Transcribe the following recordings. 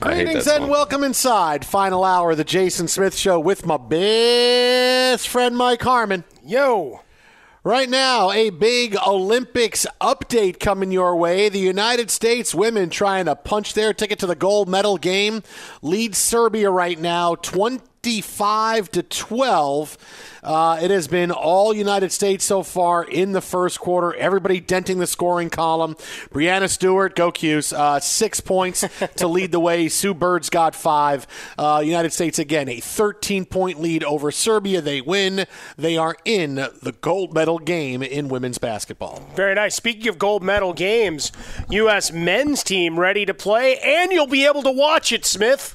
Greetings and welcome inside. Final hour of the Jason Smith Show with my best friend Mike Harmon. Yo. Right now, a big Olympics update coming your way. The United States women trying to punch their ticket to the gold medal game lead Serbia right now 25 to 12. Uh, it has been all United States so far in the first quarter. Everybody denting the scoring column. Breanna Stewart, go Q's, uh, six points to lead the way. Sue Bird's got five. Uh, United States, again, a 13 point lead over Serbia. They win. They are in the gold medal game in women's basketball. Very nice. Speaking of gold medal games, U.S. men's team ready to play, and you'll be able to watch it, Smith.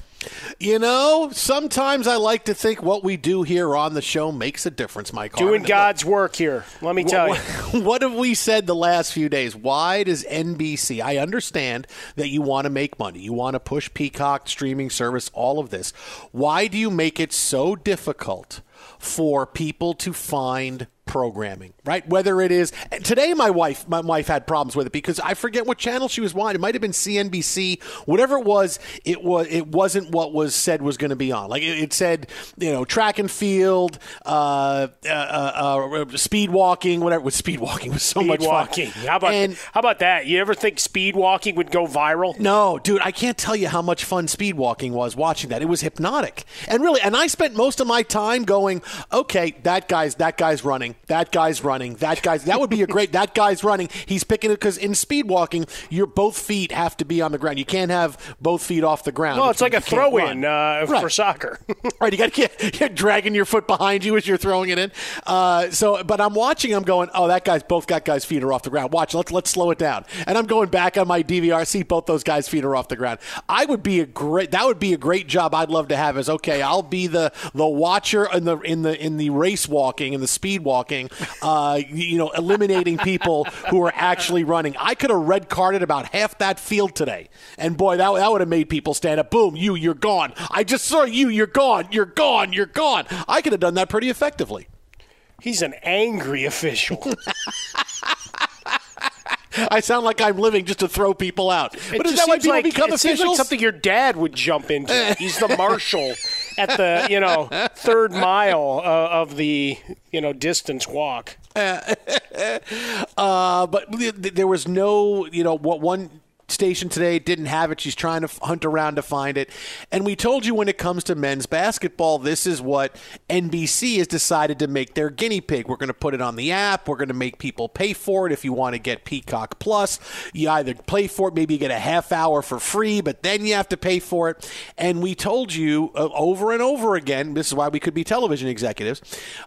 You know, sometimes I like to think what we do here on the show makes a difference, Mike. Doing Harmon. God's work here. Let me tell what, you. What have we said the last few days? Why does NBC? I understand that you want to make money. You want to push Peacock streaming service, all of this. Why do you make it so difficult for people to find programming, right? Whether it is today, my wife, my wife had problems with it because I forget what channel she was watching. It might have been CNBC, whatever it was. It was it wasn't what was said was going to be on. Like it, it, said, you know, track and field, uh, uh, uh, uh speed walking, whatever. With speed walking was so speed much walking. fun. How about and, how about that? You ever think speed walking would go viral? No, dude, I can't tell you how much fun speed walking was watching that. It was hypnotic, and really, and I spent most of my time going, okay, that guy's that guy's running that guy's running. That guy's that would be a great. That guy's running. He's picking it because in speed walking, your both feet have to be on the ground. You can't have both feet off the ground. No, it's like a throw in uh, right. for soccer. right, you got to you're dragging your foot behind you as you're throwing it in. Uh, so, but I'm watching. I'm going, oh, that guy's both got guys' feet are off the ground. Watch, let's let's slow it down. And I'm going back on my DVR. See, both those guys' feet are off the ground. I would be a great. That would be a great job. I'd love to have. Is okay. I'll be the the watcher in the in the in the race walking and the speed walking, uh, you know, eliminating people who are actually running. I could have red carded about half that field today, and boy, that that would have made people stand up. Boom, you, you're gone. I just saw you. You're gone. You're gone. You're gone. I could have done that pretty effectively. He's an angry official. I sound like I'm living just to throw people out. But is that why people like, become it officials? Seems like something your dad would jump into. He's the marshal at the you know third mile uh, of the you know distance walk. uh, but there was no you know what one station today didn't have it. She's trying to hunt around to find it. And we told you when it comes to men's basketball, this is what NBC has decided to make their guinea pig. We're going to put it on the app. We're going to make people pay for it. If you want to get Peacock Plus, you either pay for it, maybe you get a half hour for free, but then you have to pay for it. And we told you uh, over and over again, this is why we could be television executives,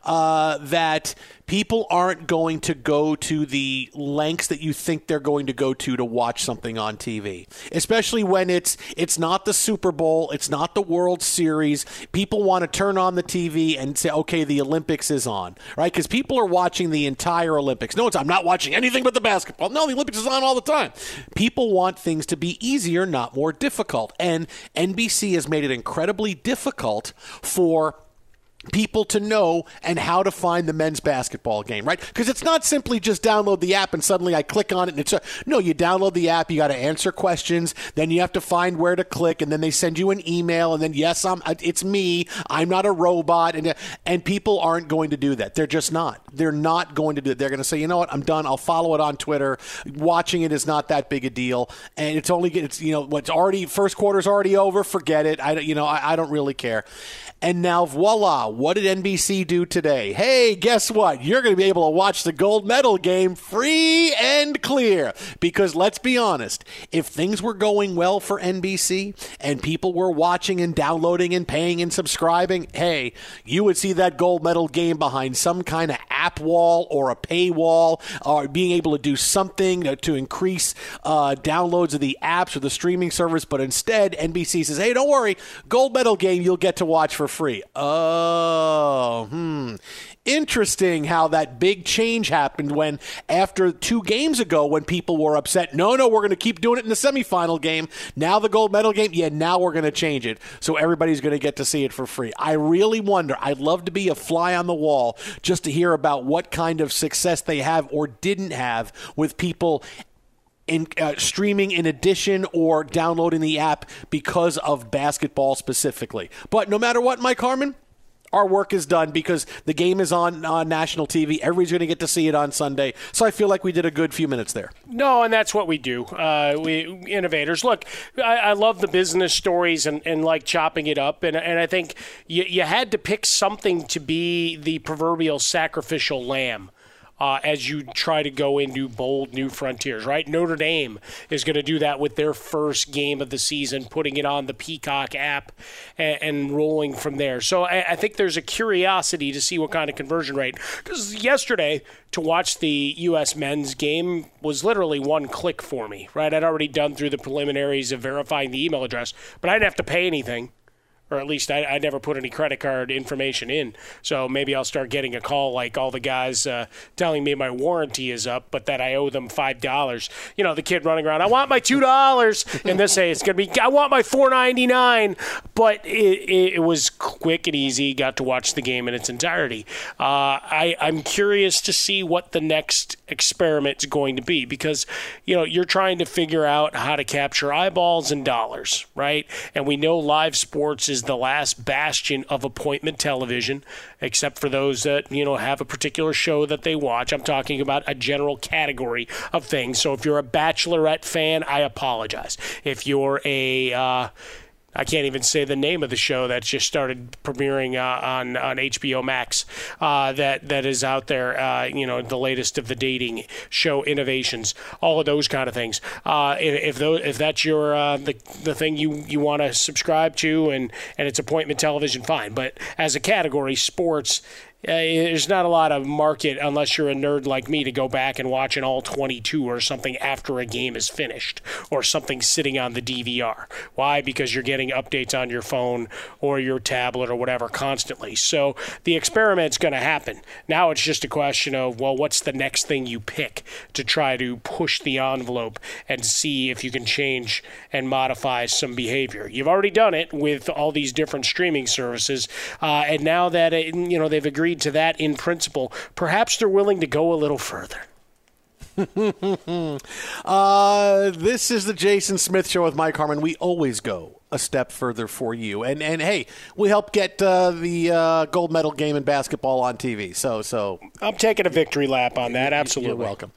uh, that people aren't going to go to the lengths that you think they're going to go to to watch something on TV. Especially when it's it's not the Super Bowl, it's not the World Series. People want to turn on the TV and say, "Okay, the Olympics is on." Right? Cuz people are watching the entire Olympics. No, it's I'm not watching anything but the basketball. No, the Olympics is on all the time. People want things to be easier, not more difficult. And NBC has made it incredibly difficult for people to know and how to find the men's basketball game, right? Because it's not simply just download the app and suddenly I click on it and it's a, no, you download the app, you got to answer questions, then you have to find where to click and then they send you an email and then yes, I'm it's me, I'm not a robot and and people aren't going to do that. They're just not. They're not going to do it. They're going to say, "You know what? I'm done. I'll follow it on Twitter. Watching it is not that big a deal and it's only it's you know, what's already first quarter's already over, forget it. I you know, I, I don't really care. And now, voila, what did NBC do today? Hey, guess what? You're going to be able to watch the gold medal game free and clear. Because let's be honest, if things were going well for NBC and people were watching and downloading and paying and subscribing, hey, you would see that gold medal game behind some kind of app wall or a paywall or being able to do something to increase uh, downloads of the apps or the streaming service. But instead, NBC says, hey, don't worry, gold medal game you'll get to watch for free. Oh, hmm. Interesting how that big change happened when, after two games ago, when people were upset, no, no, we're going to keep doing it in the semifinal game. Now the gold medal game, yeah, now we're going to change it. So everybody's going to get to see it for free. I really wonder. I'd love to be a fly on the wall just to hear about what kind of success they have or didn't have with people in uh, streaming in addition or downloading the app because of basketball specifically. But no matter what, Mike Harmon, our work is done because the game is on on national TV. Everybody's going to get to see it on Sunday. So I feel like we did a good few minutes there. No, and that's what we do. Uh, we innovators. Look, I, I, love the business stories and, and like chopping it up. And, and I think you, you had to pick something to be the proverbial sacrificial lamb uh, as you try to go into bold new frontiers, right? Notre Dame is going to do that with their first game of the season, putting it on the Peacock app and, and rolling from there. So I, I, think there's a curiosity to see what kind of conversion rate. Because yesterday, to watch the U.S. men's game was literally one click for me, right? I'd already done through the preliminaries of verifying the email address, but I didn't have to pay anything or at least I, I, never put any credit card information in. So maybe I'll start getting a call like all the guys uh, telling me my warranty is up, but that I owe them five dollars. You know, the kid running around, I want my two dollars, and they say it's gonna be, I want my four ninety nine. But it, it, it, was quick and easy. Got to watch the game in its entirety. Uh, I, I'm curious to see what the next experiment is going to be because you know you're trying to figure out how to capture eyeballs and dollars, right? And we know live sports the last bastion of appointment television, except for those that, you know, have a particular show that they watch. I'm talking about a general category of things. So if you're a Bachelorette fan, I apologize. If you're a, uh, I can't even say the name of the show that just started premiering uh, on on HBO Max. Uh, that that is out there. Uh, you know, the latest of the dating show innovations, all of those kind of things. Uh, if those, if that's your uh, the the thing you you want to subscribe to, and and it's appointment television, fine. But as a category, sports uh, there's not a lot of market unless you're a nerd like me to go back and watch an all 22 or something after a game is finished or something sitting on the DVR. Why? Because you're getting updates on your phone or your tablet or whatever constantly. So the experiment's going to happen. Now it's just a question of, well, what's the next thing you pick to try to push the envelope and see if you can change and modify some behavior. You've already done it with all these different streaming services, uh, and now that it, you know they've agreed agreed to that in principle, perhaps they're willing to go a little further. uh, this is the Jason Smith Show with Mike Harmon. We always go a step further for you. And and hey, we help get uh, the uh, gold medal game in basketball on TV. So so I'm taking a victory lap on that. Absolutely, you're welcome.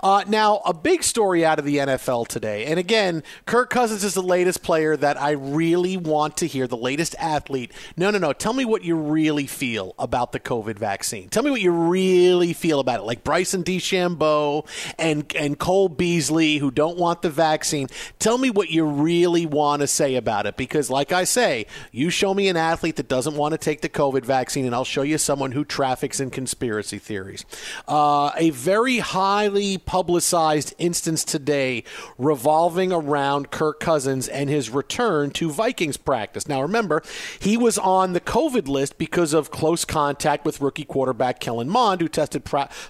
Uh, now a big story out of the NFL today, and again, Kirk Cousins is the latest player that I really want to hear. The latest athlete. No, no, no. Tell me what you really feel about the COVID vaccine. Tell me what you really feel about it. Like Bryson DeChambeau and and Cole Beasley, who don't want the vaccine. Tell me what you really want to say about about it because, like I say, you show me an athlete that doesn't want to take the COVID vaccine, and I'll show you someone who traffics in conspiracy theories. Uh, a very highly publicized instance today revolving around Kirk Cousins and his return to Vikings practice. Now, remember, he was on the COVID list because of close contact with rookie quarterback Kellen Mond, who tested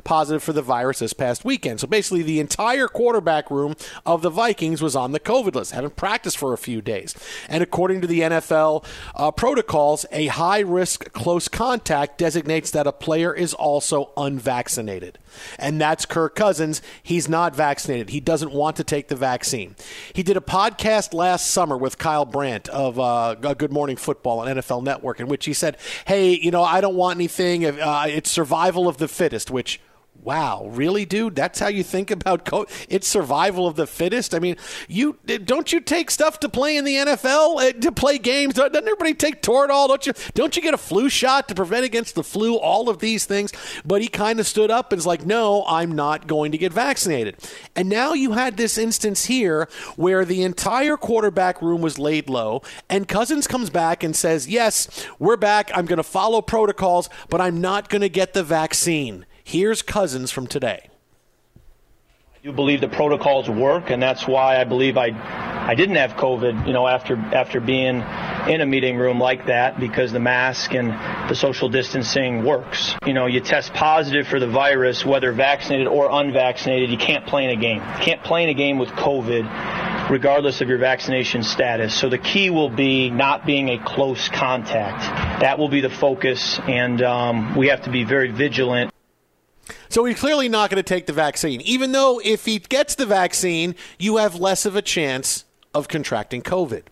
positive for the virus this past weekend. So basically, the entire quarterback room of the Vikings was on the COVID list. Haven't practiced for a few days. And according to the NFL uh, protocols, a high risk close contact designates that a player is also unvaccinated. And that's Kirk Cousins. He's not vaccinated. He doesn't want to take the vaccine. He did a podcast last summer with Kyle Brandt of uh, Good Morning Football on NFL Network, in which he said, Hey, you know, I don't want anything. Uh, it's survival of the fittest, which Wow, really, dude? That's how you think about co- it's survival of the fittest. I mean, you don't you take stuff to play in the NFL uh, to play games? Doesn't everybody take Toradol? Don't you? Don't you get a flu shot to prevent against the flu? All of these things. But he kind of stood up and was like, "No, I'm not going to get vaccinated." And now you had this instance here where the entire quarterback room was laid low, and Cousins comes back and says, "Yes, we're back. I'm going to follow protocols, but I'm not going to get the vaccine." Here's Cousins from today. I do believe the protocols work, and that's why I believe I I didn't have COVID. You know, after after being in a meeting room like that, because the mask and the social distancing works. You know, you test positive for the virus, whether vaccinated or unvaccinated. You can't play in a game. You can't play in a game with COVID, regardless of your vaccination status. So the key will be not being a close contact. That will be the focus, and um, we have to be very vigilant. So he's clearly not going to take the vaccine, even though if he gets the vaccine, you have less of a chance of contracting COVID.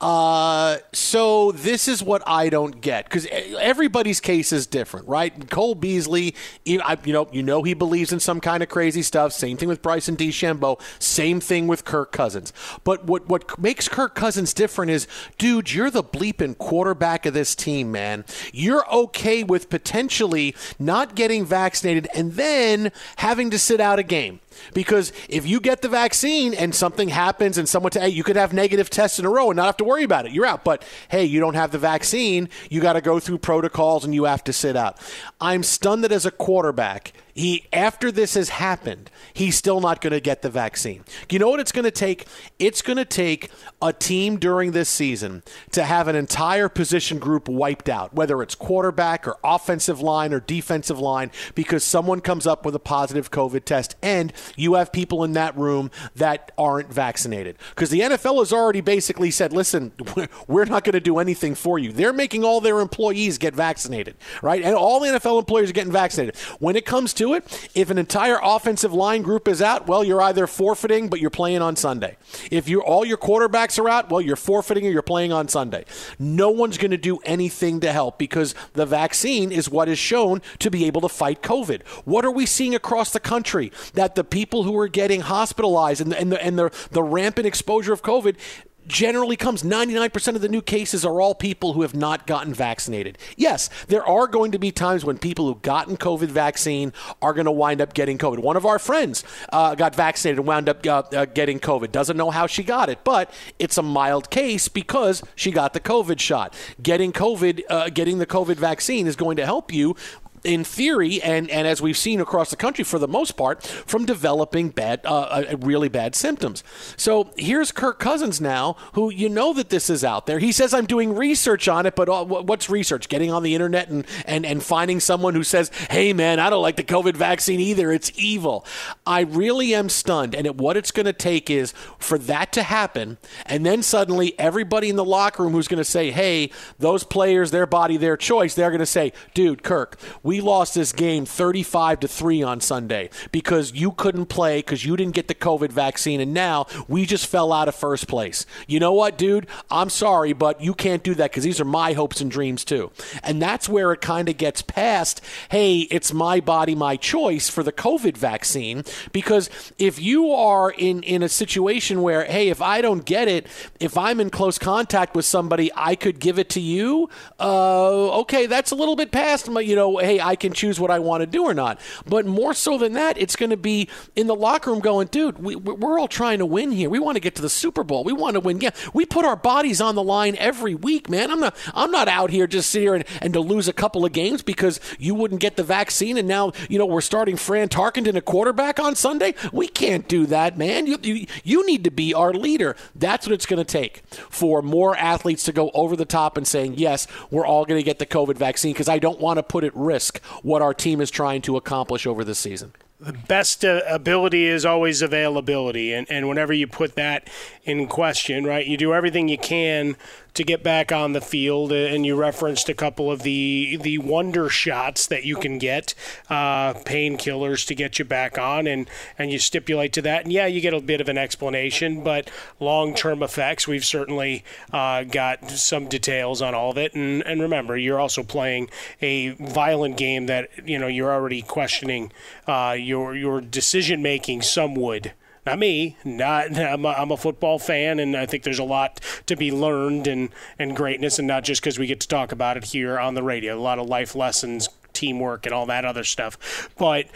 Uh, so this is what I don't get because everybody's case is different, right? Cole Beasley, you know, you know he believes in some kind of crazy stuff. Same thing with Bryson DeChambeau. Same thing with Kirk Cousins. But what what makes Kirk Cousins different is, dude, you're the bleeping quarterback of this team, man. You're okay with potentially not getting vaccinated and then having to sit out a game. Because if you get the vaccine and something happens and someone, t- hey, you could have negative tests in a row and not have to worry about it. You're out. But hey, you don't have the vaccine. You got to go through protocols and you have to sit out. I'm stunned that as a quarterback, He after this has happened, he's still not going to get the vaccine. You know what it's going to take? It's going to take a team during this season to have an entire position group wiped out, whether it's quarterback or offensive line or defensive line, because someone comes up with a positive COVID test and you have people in that room that aren't vaccinated. Because the NFL has already basically said, listen, we're not going to do anything for you. They're making all their employees get vaccinated, right? And all the NFL employees are getting vaccinated. When it comes to it, if an entire offensive line group is out, well, you're either forfeiting, but you're playing on Sunday. If you all your quarterbacks are out, well, you're forfeiting or you're playing on Sunday. No one's going to do anything to help because the vaccine is what is shown to be able to fight COVID. What are we seeing across the country? That the people who are getting hospitalized and, and, the, and the, the rampant exposure of COVID generally comes 99% of the new cases are all people who have not gotten vaccinated. Yes, there are going to be times when people who've gotten COVID vaccine are going to wind up getting COVID. One of our friends uh, got vaccinated and wound up uh, uh, getting COVID. Doesn't know how she got it, but it's a mild case because she got the COVID shot. Getting COVID, uh, getting the COVID vaccine is going to help you in theory, and, and as we've seen across the country for the most part, from developing bad, uh, uh, really bad symptoms. So here's Kirk Cousins now, who you know that this is out there. He says, I'm doing research on it, but uh, what's research? Getting on the internet and, and, and finding someone who says, hey, man, I don't like the COVID vaccine either. It's evil. I really am stunned. And it, what it's going to take is for that to happen, and then suddenly everybody in the locker room who's going to say, hey, those players, their body, their choice, they're going to say, dude, Kirk, we we lost this game 35 to 3 on Sunday because you couldn't play because you didn't get the COVID vaccine and now we just fell out of first place. You know what, dude? I'm sorry, but you can't do that because these are my hopes and dreams too. And that's where it kind of gets past, hey, it's my body, my choice for the COVID vaccine because if you are in in a situation where hey, if I don't get it, if I'm in close contact with somebody, I could give it to you. Uh, okay, that's a little bit past my, you know, hey, I can choose what I want to do or not. But more so than that, it's going to be in the locker room going, dude, we, we're all trying to win here. We want to get to the Super Bowl. We want to win. Yeah, we put our bodies on the line every week, man. I'm not. I'm not out here just sitting here and, and to lose a couple of games because you wouldn't get the vaccine, and now you know we're starting Fran Tarkenton a quarterback on Sunday. We can't do that, man. You you, you need to be our leader. That's what it's going to take for more athletes to go over the top and saying, yes, we're all going to get the COVID vaccine because I don't want to put at risk what our team is trying to accomplish over the season. The best uh, ability is always availability and, and whenever you put that in question right you do everything you can to get back on the field. Uh, and you referenced a couple of the the wonder shots that you can get, uh, painkillers to get you back on, and and you stipulate to that. And yeah, you get a bit of an explanation, but long term effects, we've certainly uh, got some details on all of it. And and remember, you're also playing a violent game that you know you're already questioning uh, your your decision making. Some would not me. Not I'm a, I'm a football fan, and I think there's a lot to be learned and and greatness, and not just because we get to talk about it here on the radio. A lot of life lessons teamwork and all that other stuff. But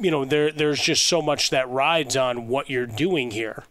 you know, there there's just so much that rides on what you're doing here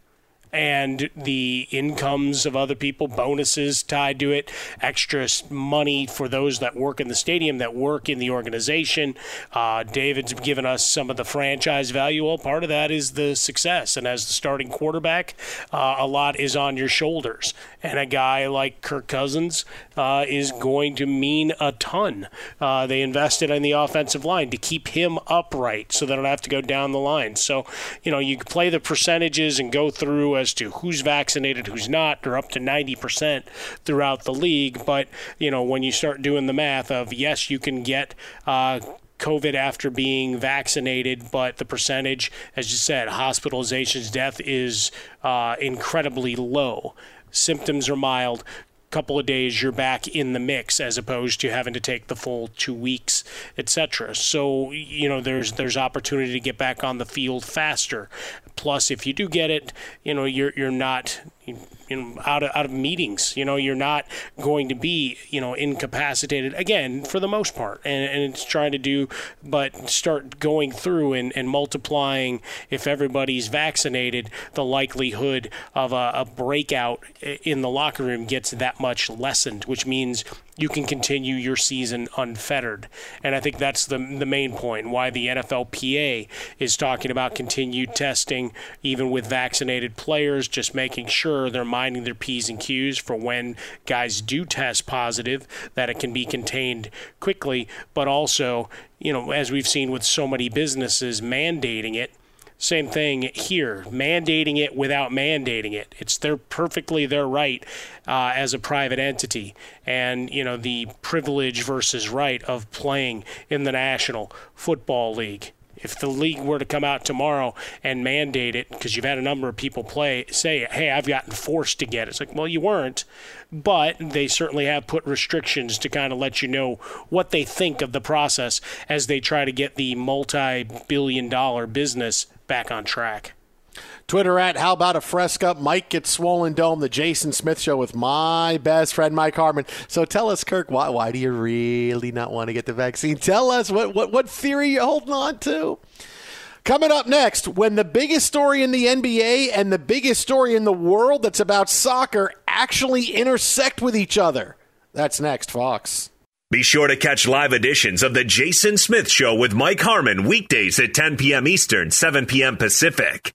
and the incomes of other people, bonuses tied to it, extra money for those that work in the stadium, that work in the organization. Uh, David's given us some of the franchise value. Well, part of that is the success. And as the starting quarterback, uh, a lot is on your shoulders. And a guy like Kirk Cousins uh, is going to mean a ton. Uh, they invested in the offensive line to keep him upright so they don't have to go down the line. So, you know, you play the percentages and go through as to who's vaccinated, who's not. They're up to 90% throughout the league. But, you know, when you start doing the math of, yes, you can get. Uh, COVID after being vaccinated, but the percentage, as you said, hospitalizations, death is uh, incredibly low. Symptoms are mild couple of days you're back in the mix as opposed to having to take the full two weeks etc so you know there's there's opportunity to get back on the field faster. Plus if you do get it you know you're you're not you know, out of out of meetings. You know, you're not going to be you know incapacitated again for the most part, and, and it's trying to do, but start going through and, and multiplying if everybody's vaccinated, the likelihood of a, a breakout in the locker room gets that much lessened, which means you can continue your season unfettered. And I think that's the the main point why the NFLPA is talking about continued testing, even with vaccinated players, just making sure they're minding their P's and Q's for when guys do test positive, that it can be contained quickly, but also, you know, as we've seen with so many businesses mandating it same thing here, mandating it without mandating it. It's their perfectly their right uh, as a private entity, and you know the privilege versus right of playing in the National Football League. If the league were to come out tomorrow and mandate it, because you've had a number of people play say, "Hey, I've gotten forced to get it," it's like, well, you weren't, but they certainly have put restrictions to kind of let you know what they think of the process as they try to get the multi-billion-dollar business back on track. Twitter at How About a Fresca? Mike gets swollen dome. The Jason Smith Show with my best friend Mike Harmon. So tell us, Kirk, why why do you really not want to get the vaccine? Tell us what what what theory you're holding on to. Coming up next, when the biggest story in the NBA and the biggest story in the world that's about soccer actually intersect with each other. That's next, Fox. Be sure to catch live editions of The Jason Smith Show with Mike Harmon weekdays at 10 p.m. Eastern, 7 p.m. Pacific.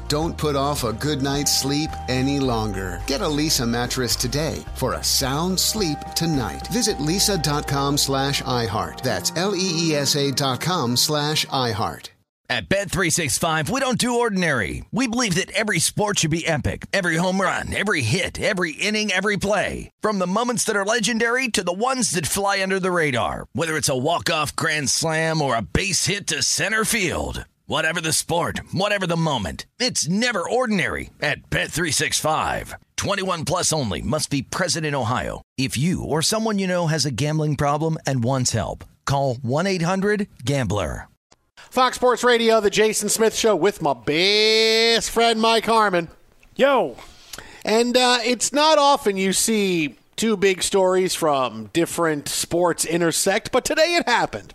Don't put off a good night's sleep any longer. Get a Leesa mattress today for a sound sleep tonight. Visit leesa.com slash iHeart. That's L E E S A dot com slash iHeart. At Bet365, we don't do ordinary. We believe that every sport should be epic. Every home run, every hit, every inning, every play. From the moments that are legendary to the ones that fly under the radar. Whether it's a walk-off grand slam or a base hit to center field. Whatever the sport, whatever the moment, it's never ordinary at Bet365. 21 plus only must be present in Ohio. If you or someone you know has a gambling problem and wants help, call 1-800-GAMBLER. Fox Sports Radio, the Jason Smith Show with my best friend Mike Harmon. Yo. And uh, it's not often you see two big stories from different sports intersect, but today it happened.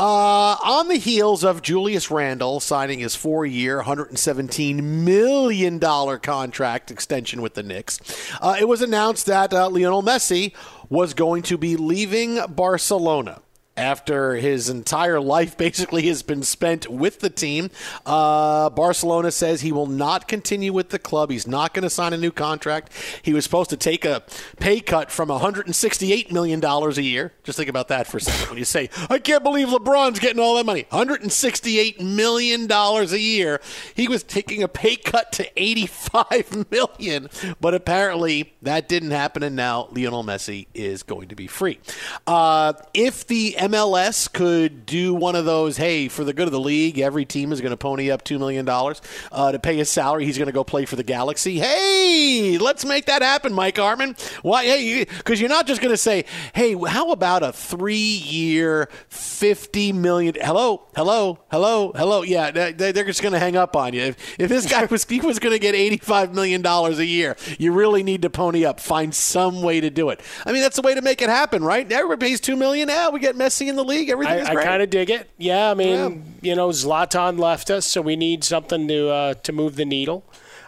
Uh, on the heels of Julius Randle signing his four year, $117 million contract extension with the Knicks, uh, it was announced that uh, Lionel Messi was going to be leaving Barcelona after his entire life basically has been spent with the team. Uh, Barcelona says he will not continue with the club. He's not going to sign a new contract. He was supposed to take a pay cut from $168 million a year. Just think about that for a second. When you say, I can't believe LeBron's getting all that money $168 million a year. He was taking a pay cut to 85 million. But apparently that didn't happen, and now Lionel Messi is going to be free. Uh, if the MLS could do one of those, hey, for the good of the league, every team is going to pony up $2 million uh, to pay his salary. He's going to go play for the Galaxy. Hey, let's make that happen, Mike Harmon. Why? Hey, because you're not just going to say, hey, how about a three year, 50 million? Hello, hello, hello, hello. Yeah, they're just going to hang up on you. If, if this guy was, he was going to get $85 million a year, you really need to pony up. Find some way to do it. I mean, that's the way to make it happen, right? Everybody pays 2 million. Yeah, we get Messi in the league. Everything's I. I kind of dig it. Yeah, I mean, yeah. you know, Zlatan left us, so we need something to uh, to move the needle.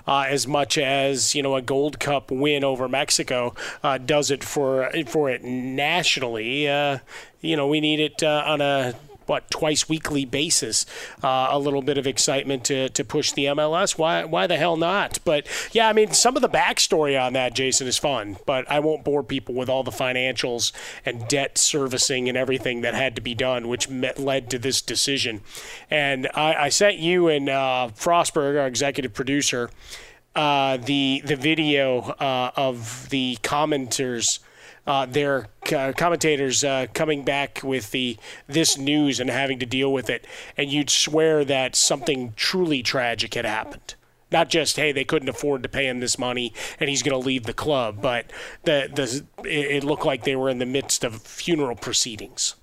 Uh, as much as you know a Gold Cup win over Mexico uh, does it for for it nationally. Uh, you know, we need it uh, on a what twice weekly basis, uh, a little bit of excitement to, to push the MLS. Why why the hell not? But yeah, I mean some of the backstory on that, Jason, is fun. But I won't bore people with all the financials and debt servicing and everything that had to be done, which met, led to this decision. And I, I sent you and uh, Frostberg, our executive producer. Uh, the the video uh, of the commenters uh, their uh, commentators uh, coming back with the this news and having to deal with it, and you'd swear that something truly tragic had happened. Not just hey, they couldn't afford to pay him this money and he's going to leave the club, but the the it looked like they were in the midst of funeral proceedings.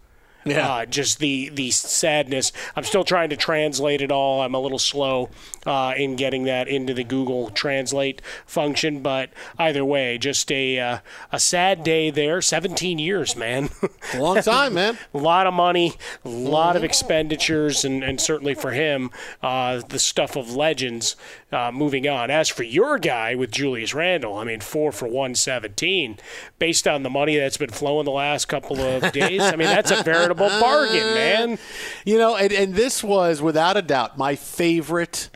Yeah. Uh, just the the sadness. I'm still trying to translate it all. I'm a little slow uh, in getting that into the Google Translate function, but either way, just a uh, a sad day there. 17 years, man. a long time, man. a lot of money, a lot of expenditures, and, and certainly for him, uh, the stuff of legends. Uh, moving on. As for your guy with Julius Randle, I mean, four for 117, based on the money that's been flowing the last couple of days. I mean, that's a veritable bargain, man. You know, and, and this was without a doubt my favorite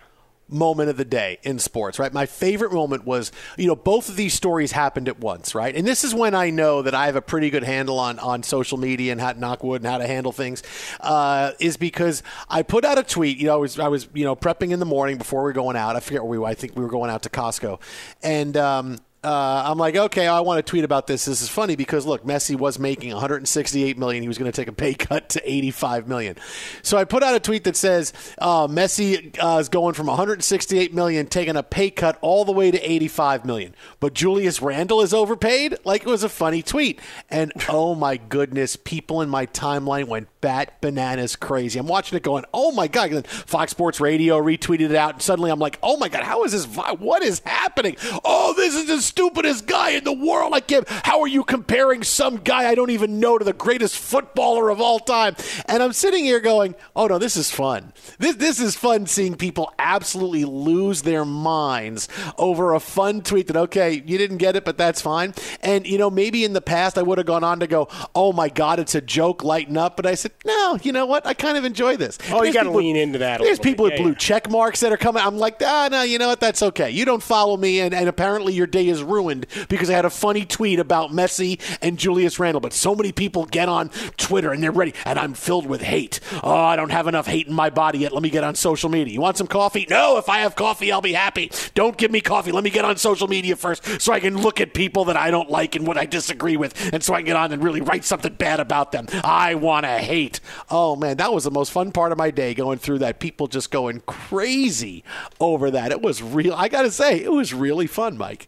moment of the day in sports, right? My favorite moment was, you know, both of these stories happened at once, right? And this is when I know that I have a pretty good handle on, on social media and how to knock wood and how to handle things, uh, is because I put out a tweet, you know, I was, I was, you know, prepping in the morning before we were going out. I forget where we were. I think we were going out to Costco. And, um, uh, I'm like, okay, I want to tweet about this. This is funny because look, Messi was making 168 million. He was going to take a pay cut to 85 million. So I put out a tweet that says uh, Messi uh, is going from 168 million, taking a pay cut all the way to 85 million. But Julius Randle is overpaid. Like it was a funny tweet. And oh my goodness, people in my timeline went bat bananas crazy. I'm watching it going, oh my god. And then Fox Sports Radio retweeted it out, and suddenly I'm like, oh my god, how is this? What is happening? Oh, this is just stupidest guy in the world. I can't. How are you comparing some guy I don't even know to the greatest footballer of all time? And I'm sitting here going, oh no, this is fun. This this is fun seeing people absolutely lose their minds over a fun tweet that okay, you didn't get it, but that's fine. And you know, maybe in the past I would have gone on to go, oh my god, it's a joke, lighten up. But I said, no, you know what? I kind of enjoy this. Oh, you got to lean into that. There's people bit. with blue yeah. check marks that are coming. I'm like, ah, no, you know what? That's okay. You don't follow me, and, and apparently your day is is ruined because I had a funny tweet about Messi and Julius Randle. But so many people get on Twitter and they're ready, and I'm filled with hate. Oh, I don't have enough hate in my body yet. Let me get on social media. You want some coffee? No, if I have coffee, I'll be happy. Don't give me coffee. Let me get on social media first so I can look at people that I don't like and what I disagree with, and so I can get on and really write something bad about them. I want to hate. Oh, man, that was the most fun part of my day going through that. People just going crazy over that. It was real. I got to say, it was really fun, Mike.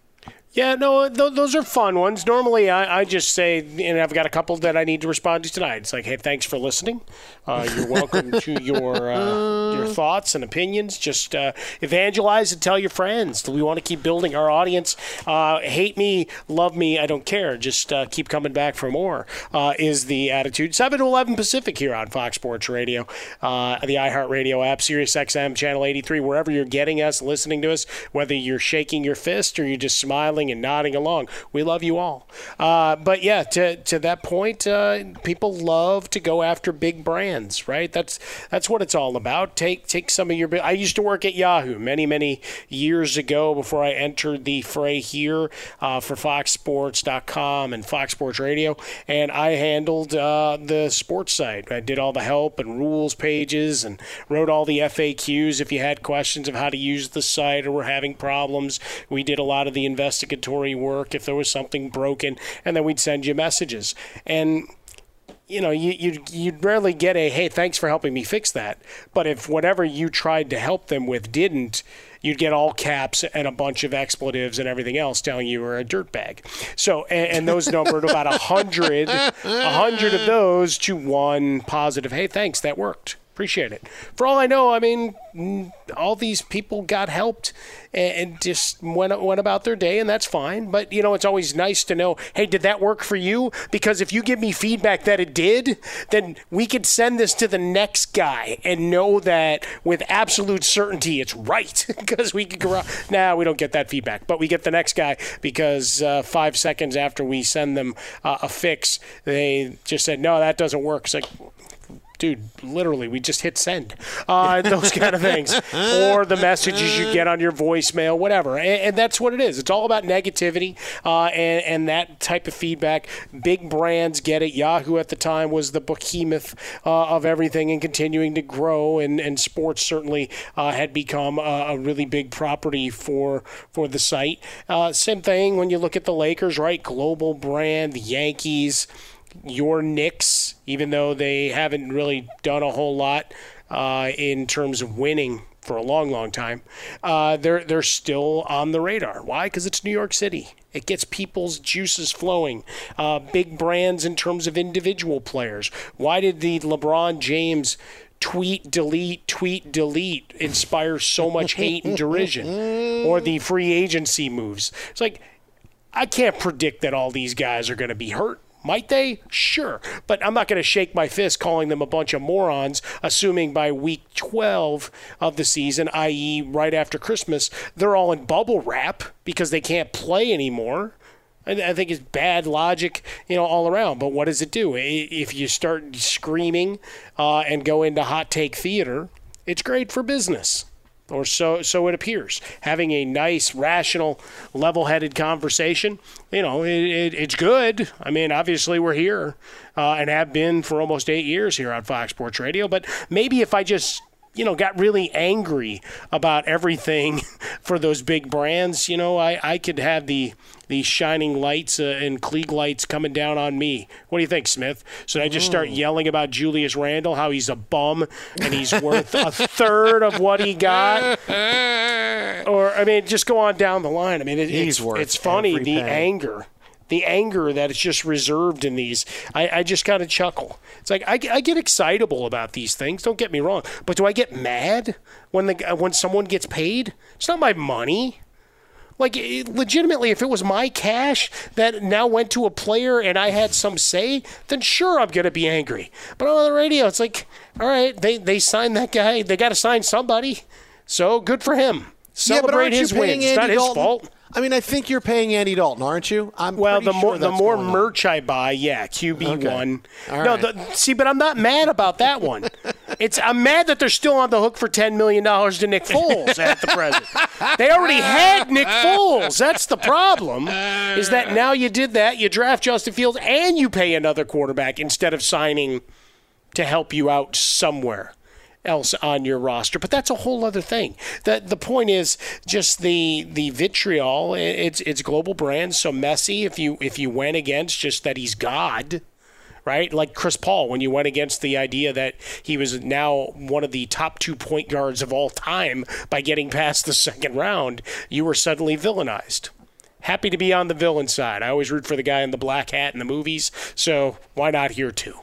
Yeah, no, th- those are fun ones. Normally, I, I just say, and I've got a couple that I need to respond to tonight. It's like, hey, thanks for listening. Uh, you're welcome to your uh, your thoughts and opinions. Just uh, evangelize and tell your friends. We want to keep building our audience. Uh, hate me, love me, I don't care. Just uh, keep coming back for more. Uh, is the attitude? Seven to eleven Pacific here on Fox Sports Radio, the iHeartRadio app, Sirius XM channel eighty three, wherever you're getting us, listening to us. Whether you're shaking your fist or you're just smiling and nodding along. We love you all. Uh, but yeah, to, to that point, uh, people love to go after big brands, right? That's that's what it's all about. Take take some of your. I used to work at Yahoo many many years ago before I entered the fray here uh, for FoxSports.com and Fox Sports Radio, and I handled uh, the sports site. I did all the help and rules pages and wrote all the FAQs if you had questions of how to use the site or were having problems. We did a lot of the investigatory work if there was something broken, and then we'd send you messages. And you know, you, you'd, you'd rarely get a, hey, thanks for helping me fix that. But if whatever you tried to help them with didn't, you'd get all caps and a bunch of expletives and everything else telling you were a dirtbag. So, and, and those numbered about a hundred, a hundred of those to one positive, hey, thanks, that worked. Appreciate it. For all I know, I mean, mm, all these people got helped and just went went about their day, and that's fine. But you know, it's always nice to know, hey, did that work for you? Because if you give me feedback that it did, then we could send this to the next guy and know that with absolute certainty it's right. because we now nah, we don't get that feedback, but we get the next guy because uh, five seconds after we send them uh, a fix, they just said, no, that doesn't work. It's like dude, literally, we just hit send. Uh, those kind of things. or the messages you get on your voicemail, whatever. And, and that's what it is. It's all about negativity uh, and, and, that type of feedback. Big brands get it. Yahoo at the time was the behemoth uh, of everything and continuing to grow. And, and sports certainly uh, had become a, a, really big property for, for the site. Uh, same thing when you look at the Lakers, right? Global brand, the Yankees your Knicks, even though they haven't really done a whole lot uh, in terms of winning for a long, long time, uh, they're they're still on the radar. Why? Because it's New York City. It gets people's juices flowing. Uh, big brands in terms of individual players. Why did the LeBron James tweet, delete, tweet, delete inspire so much hate and derision? Or the free agency moves. It's like I can't predict that all these guys are going to be hurt. Might they? Sure. But I'm not going to shake my fist calling them a bunch of morons, assuming by week 12 of the season, i.e., right after Christmas, they're all in bubble wrap because they can't play anymore. I think it's bad logic, you know, all around. But what does it do? If you start screaming uh, and go into hot take theater, it's great for business or so so it appears. Having a nice, rational, level-headed conversation, you know, it, it, it's good. I mean, obviously we're here uh, and have been for almost eight years here on Fox Sports Radio. But maybe if I just you know, got really angry about everything for those big brands, you know, I, I could have the these shining lights uh, and Klieg lights coming down on me. What do you think, Smith? Should I just start mm. yelling about Julius Randle, how he's a bum and he's worth a third of what he got? Or I mean, just go on down the line. I mean, it, he's it's, worth it's funny the anger the anger that is just reserved in these. I, I just kind of chuckle. It's like I, I, get excitable about these things. Don't get me wrong, but do I get mad when the uh, when someone gets paid? It's not my money. Like legitimately, if it was my cash that now went to a player and I had some say, then sure I'm gonna be angry. But on the radio, it's like, all right, they they signed that guy. They got to sign somebody. So good for him. Celebrate yeah, his wins. It's not his Dalton? fault. I mean, I think you're paying Andy Dalton, aren't you? I'm well. The sure more the more merch on. I buy, yeah, QB Okay. one. All no, right. the, see, but I'm not mad about that one. It's I'm mad that they're still on the hook for ten million dollars to Nick Foles at the present. They already had Nick Foles. That's the problem. Is that now you did that, you draft Justin Fields and you pay another quarterback instead of signing to help you out somewhere else on your roster. But that's a whole other thing. The the point is just the the vitriol. It's it's global brands. So Messi, if you if you went against just that he's God. Right, like Chris Paul, when you went against the idea that he was now one of the top two point guards of all time by getting past the second round, you were suddenly villainized happy to be on the villain side. I always root for the guy in the black hat in the movies, so why not here too?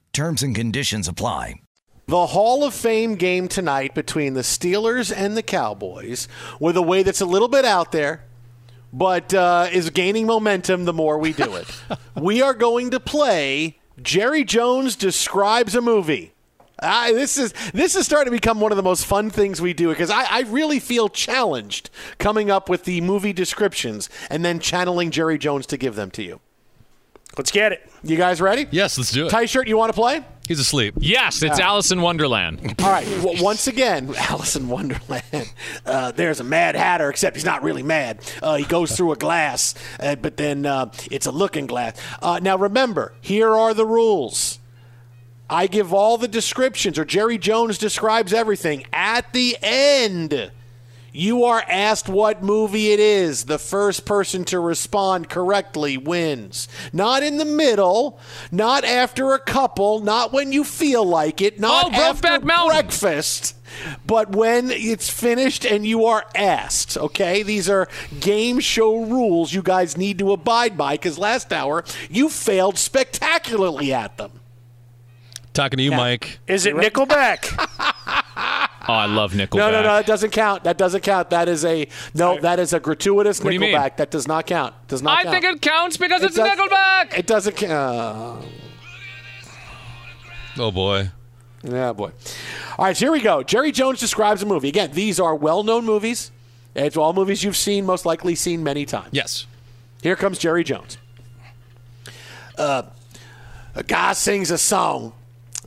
Terms and conditions apply. The Hall of Fame game tonight between the Steelers and the Cowboys, with a way that's a little bit out there, but uh, is gaining momentum the more we do it. we are going to play Jerry Jones describes a movie. I, this is this is starting to become one of the most fun things we do because I, I really feel challenged coming up with the movie descriptions and then channeling Jerry Jones to give them to you. Let's get it. You guys ready? Yes, let's do it. Tie shirt, you want to play? He's asleep. Yes, it's Yeah. Alice in Wonderland. All right. W- once again, Alice in Wonderland. Uh, there's a Mad Hatter, except he's not really mad. Uh, he goes through a glass, uh, but then uh, it's a looking glass. Uh, now remember, here are the rules. I give all the descriptions, or Jerry Jones describes everything. At the end, you are asked what movie it is. The first person to respond correctly wins. Not in the middle, not after a couple, not when you feel like it, not Oh, after breakfast, but when it's finished and you are asked. Okay? These are game show rules you guys need to abide by because last hour you failed spectacularly at them. Talking to you, Mike. Is it Nickelback? Oh, I love Nickelback. No, no, no, that doesn't count. That doesn't count. That is a no. That is a gratuitous What do you mean? Nickelback. That does not count. Does not I count. think it counts because It it's does- Nickelback. It doesn't count. Oh boy. Yeah, boy. All right, so here we go. Jerry Jones describes a movie. Again, these are well-known movies. It's all movies you've seen, most likely seen many times. Yes. Here comes Jerry Jones. Uh, a guy sings a song,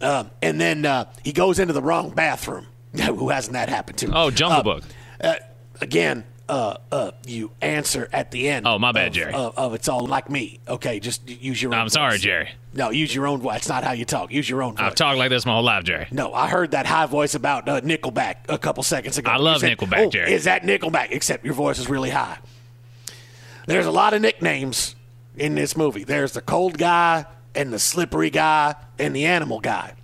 uh, and then uh, he goes into the wrong bathroom. Who hasn't that happened to? Oh, Jungle Uh, Book. Uh, again, uh, uh, you answer at the end. Oh, my bad, of- Jerry. Of, of it's all like me. Okay, just use your. own I'm sorry. Jerry. No, use your own voice. That's not how you talk. Use your own voice. I've talked like this my whole life, Jerry. No, I heard that high voice about uh, Nickelback a couple seconds ago. I love said, Nickelback, oh, Jerry. Is that Nickelback? Except your voice is really high. There's a lot of nicknames in this movie. There's the cold guy and the slippery guy and the animal guy.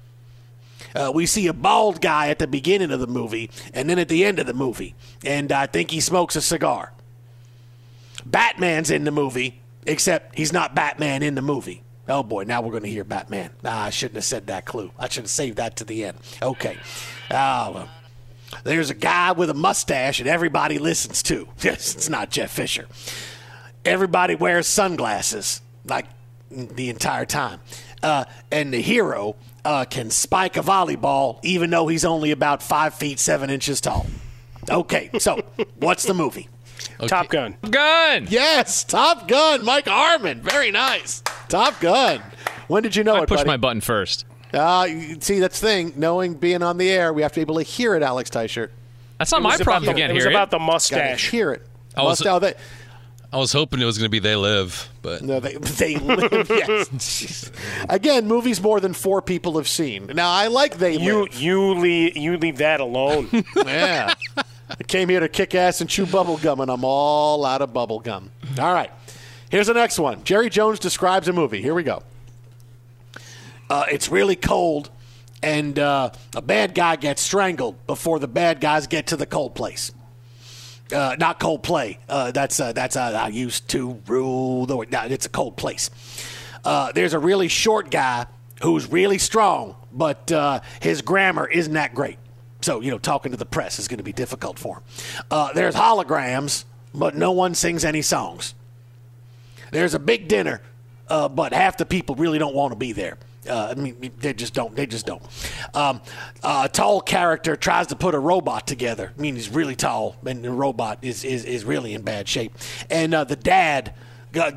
Uh, we see a bald guy at the beginning of the movie and then at the end of the movie, and I think he smokes a cigar. Batman's in the movie, except he's not Batman in the movie. Oh boy, now we're going to hear Batman. Ah, I shouldn't have said that clue. I should have saved that to the end. Okay. Ah, well. There's a guy with a mustache that everybody listens to. Yes, it's not Jeff Fisher. Everybody wears sunglasses, like the entire time. Uh, and the hero uh, can spike a volleyball even though he's only about five feet seven inches tall. Okay, so what's the movie? Top Gun. Gun. Yes, Top Gun. Mike Harmon. Very nice. Top Gun. When did you know I it, pushed buddy? my button first. Uh, see, that's the thing. Knowing being on the air, we have to be able to hear it, Alex Teichert. That's not It my problem. about You can't it was hear about the Gotta mustache. hear it. I was- Must- oh, they, I was hoping it was going to be They Live, but no, they, they live. Yes. Again, movies more than four people have seen. Now, I like They You Live. you leave you leave that alone. Yeah. I came here to kick ass and chew bubble gum, and I'm all out of bubble gum. All right. Here's the next one. Jerry Jones describes a movie. Here we go. Uh, it's really cold, and uh, a bad guy gets strangled before the bad guys get to the cold place. Uh, not cold play. Uh, that's uh, that's uh, I used to rule the. No, it's a cold place. Uh, there's a really short guy who's really strong, but uh, his grammar isn't that great. So you know, talking to the press is going to be difficult for him. Uh, there's holograms, but no one sings any songs. There's a big dinner, but half the people really don't want to be there. Uh, I mean, they just don't. They just don't. Um, a tall character tries to put a robot together. I mean, he's really tall, and the robot is is, is really in bad shape. And uh, the dad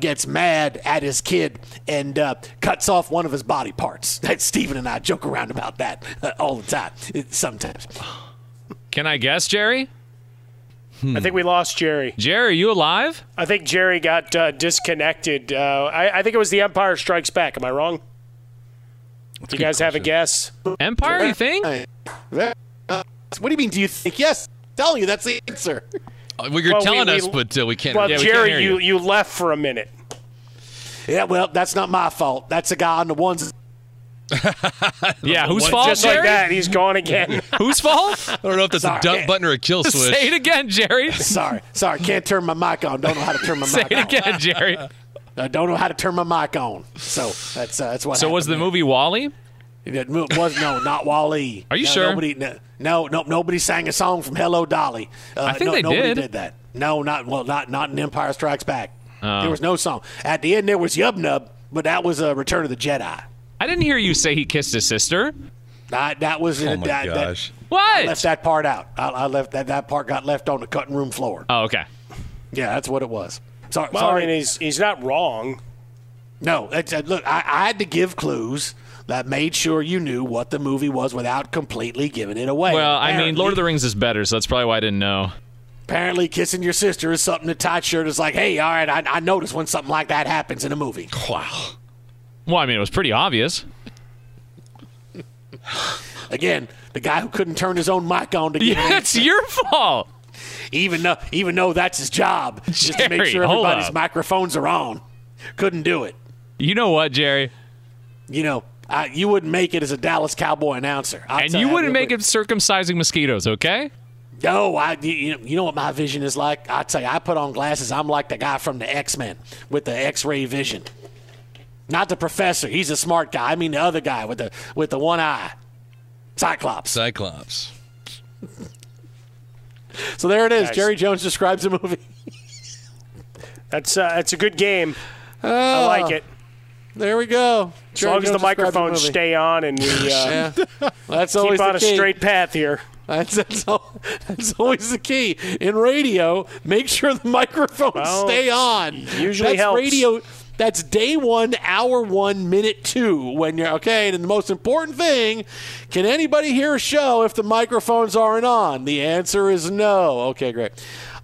gets mad at his kid and uh, cuts off one of his body parts. Stephen and I joke around about that uh, all the time. Sometimes. Can I guess, Jerry? I think we lost Jerry. Jerry, are you alive? I think Jerry got uh, disconnected. Uh, I, I think it was The Empire Strikes Back. Am I wrong? You guys have a guess? Empire, you think? What do you mean? Do you think? Yes, telling you that's the answer. Uh, well, you're Well, telling we- us, but uh, we can't. Well, yeah, we can't Jerry, hear you, you left for a minute. Yeah, well, that's not my fault. That's a guy on the ones. Yeah, whose Just fault, like Jerry? that, he's gone again. Whose fault? I don't know if that's Sorry. a dump button or a kill switch. Say it again, Jerry. Sorry, sorry, can't turn my mic on. Don't know how to turn my Say mic it on. again, Jerry. I don't know how to turn my mic on. So that's uh, that's what. So was the happened movie WALL-E? there. It was no, not WALL-E. Are you No, sure? Nobody, no, no, no, nobody sang a song from Hello Dolly. Uh, I think no, they nobody did. that. No, not well, not not in Empire Strikes Back. Oh. There was no song. At the end, there was Yub Nub, but that was a Return of the Jedi. I didn't hear you say he kissed his sister. That that was Oh in my that, that- gosh. I What? left that part out. I, I left that that part got left on the cutting room floor. Oh, okay. Yeah, that's what it was. Sorry, Well, sorry. I mean, he's he's not wrong. No, that's, uh, look, I, I had to give clues that made sure you knew what the movie was without completely giving it away. Well, I mean, Lord of the Rings is better, so that's probably why I didn't know. Apparently, kissing your sister is something that tight shirt is like, hey, all right, I, I notice when something like that happens in a movie. Wow. Well, I mean, it was pretty obvious. Again, the guy who couldn't turn his own mic on to get Yeah, it's your fault. Even though even though that's his job, just to make sure everybody's microphones are on. Couldn't do it. You know what, Jerry? You know, I, you wouldn't make it as a Dallas Cowboy announcer. I'll and you wouldn't make it circumcising mosquitoes, okay? No, I you, you you know what my vision is like. I tell you, I put on glasses. I'm like the guy from the X Men with the X-ray vision. Not the professor. He's a smart guy. I mean the other guy with the with the one eye, Cyclops. Cyclops. So there it is. Nice. Jerry Jones describes a movie. That's uh, that's a good game. I Oh, like it. There we go. As long as the microphones stay on and we uh, Yeah. That's keep always on a key. straight path here. That's, that's, al- that's always the key in radio. Make sure the microphones Well, stay on. usually that's helps. radio. That's day one, hour one, minute two. When you're okay, and the most important thing: can anybody hear a show if the microphones aren't on? The answer is no. Okay, great.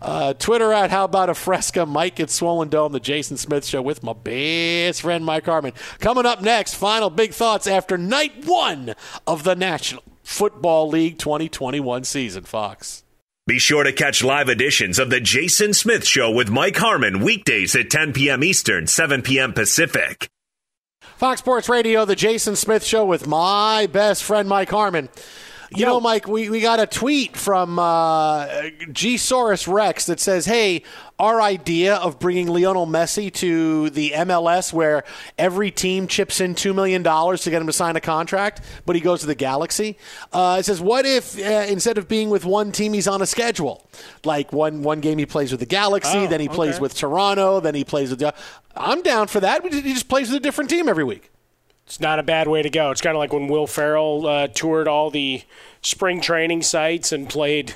Uh, Twitter at how about a fresca? Mike at Swollen Dome, the Jason Smith Show with my best friend Mike Harmon. Coming up next, final big thoughts after night one of the National Football League 2021 season. Fox. Be sure to catch live editions of The Jason Smith Show with Mike Harmon weekdays at 10 p.m. Eastern, 7 p.m. Pacific. Fox Sports Radio, the Jason Smith Show with my best friend Mike Harmon. You know, Mike, we, we got a tweet from uh, G. Saurus Rex that says, hey, our idea of bringing Lionel Messi to the MLS where every team chips in $2 million to get him to sign a contract, but he goes to the Galaxy. Uh, it says, what if uh, instead of being with one team, he's on a schedule? Like one, one game he plays with the Galaxy, Oh, then he plays with Toronto, then he plays with the. I'm down for that. He just plays with a different team every week. It's not a bad way to go. It's kind of like when Will Ferrell uh, toured all the spring training sites and played,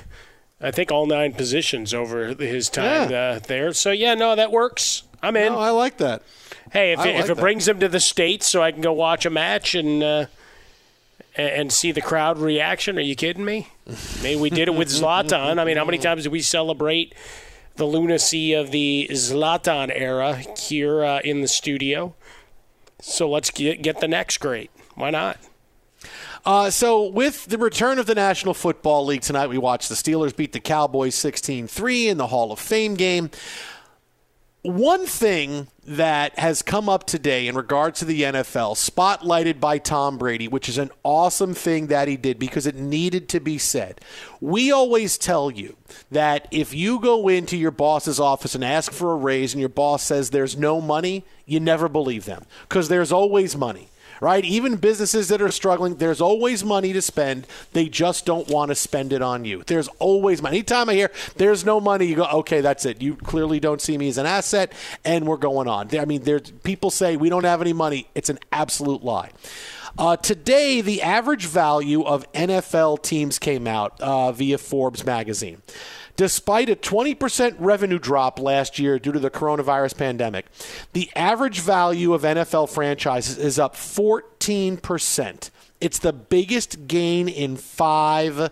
I think, all nine positions over his time uh, there. So yeah, no, that works. I'm in. No, I like that. Hey, if, I it, like if it brings him to the states, so I can go watch a match and uh, and, see the crowd reaction, are you kidding me? Maybe we did it with Zlatan. I mean, how many times did we celebrate the lunacy of the Zlatan era here uh, in the studio? So let's get get the next great. Why not? Uh, so, with the return of the National Football League tonight, we watched the Steelers beat the Cowboys 16 3 in the Hall of Fame game. One thing that has come up today in regards to the NFL, spotlighted by Tom Brady, which is an awesome thing that he did because it needed to be said. We always tell you that if you go into your boss's office and ask for a raise and your boss says there's no money, you never believe them because there's always money right? Even businesses that are struggling, there's always money to spend. They just don't want to spend it on you. There's always money. Anytime I hear there's no money, you go, okay, that's it. You clearly don't see me as an asset, and we're going on. I mean, people say we don't have any money. It's an absolute lie. Uh, today, the average value of NFL teams came out uh, via Forbes magazine. Despite a 20% revenue drop last year due to the coronavirus pandemic, the average value of NFL franchises is up 14%. It's the biggest gain in five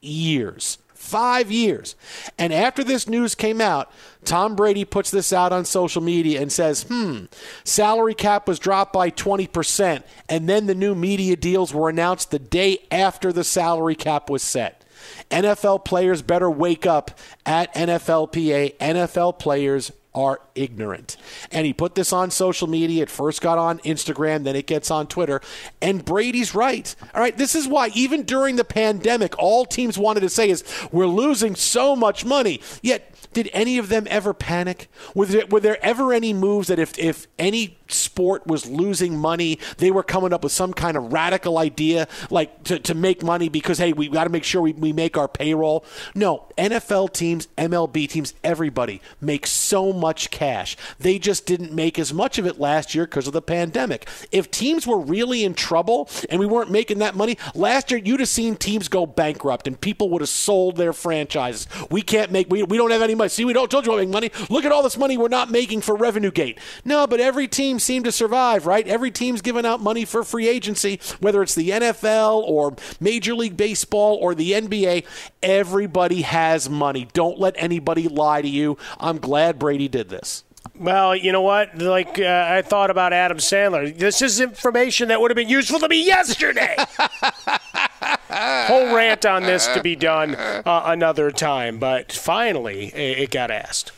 years. Five years. And after this news came out, Tom Brady puts this out on social media and says, hmm, salary cap was dropped by 20%. And then the new media deals were announced the day after the salary cap was set. NFL players better wake up at NFLPA. NFL players are ignorant. And he put this on social media. It first got on Instagram, then it gets on Twitter. And Brady's right. All right, this is why even during the pandemic, all teams wanted to say is we're losing so much money. Yet did any of them ever panic? Were there, were there ever any moves that if, if any sport was losing money, they were coming up with some kind of radical idea like to, to make money because, hey, we got to make sure we, we make our payroll? No, NFL teams, MLB teams, everybody makes so much cash. They just didn't make as much of it last year because of the pandemic. If teams were really in trouble and we weren't making that money, last year you'd have seen teams go bankrupt and people would have sold their franchises. We can't make, we, we don't have any money. See, we don't told you we're making money. Look at all this money we're not making for Revenue Gate. No, but every team seemed to survive, right? Every team's giving out money for free agency, whether it's the NFL or Major League Baseball or the NBA. Everybody has money. Don't let anybody lie to you. I'm glad Brady did this. Well, you know what? Like uh, I thought about Adam Sandler. This is information that would have been useful to me yesterday. Whole rant on this to be done uh, another time, but finally it, it got asked.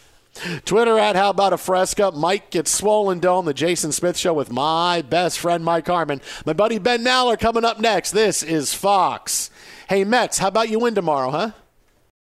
Twitter at How About a Fresca. Mike gets swollen dome. The Jason Smith Show with my best friend Mike Harmon. My buddy Ben Maller coming up next. This is Fox. Hey Mets, how about you win tomorrow, huh?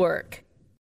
Network.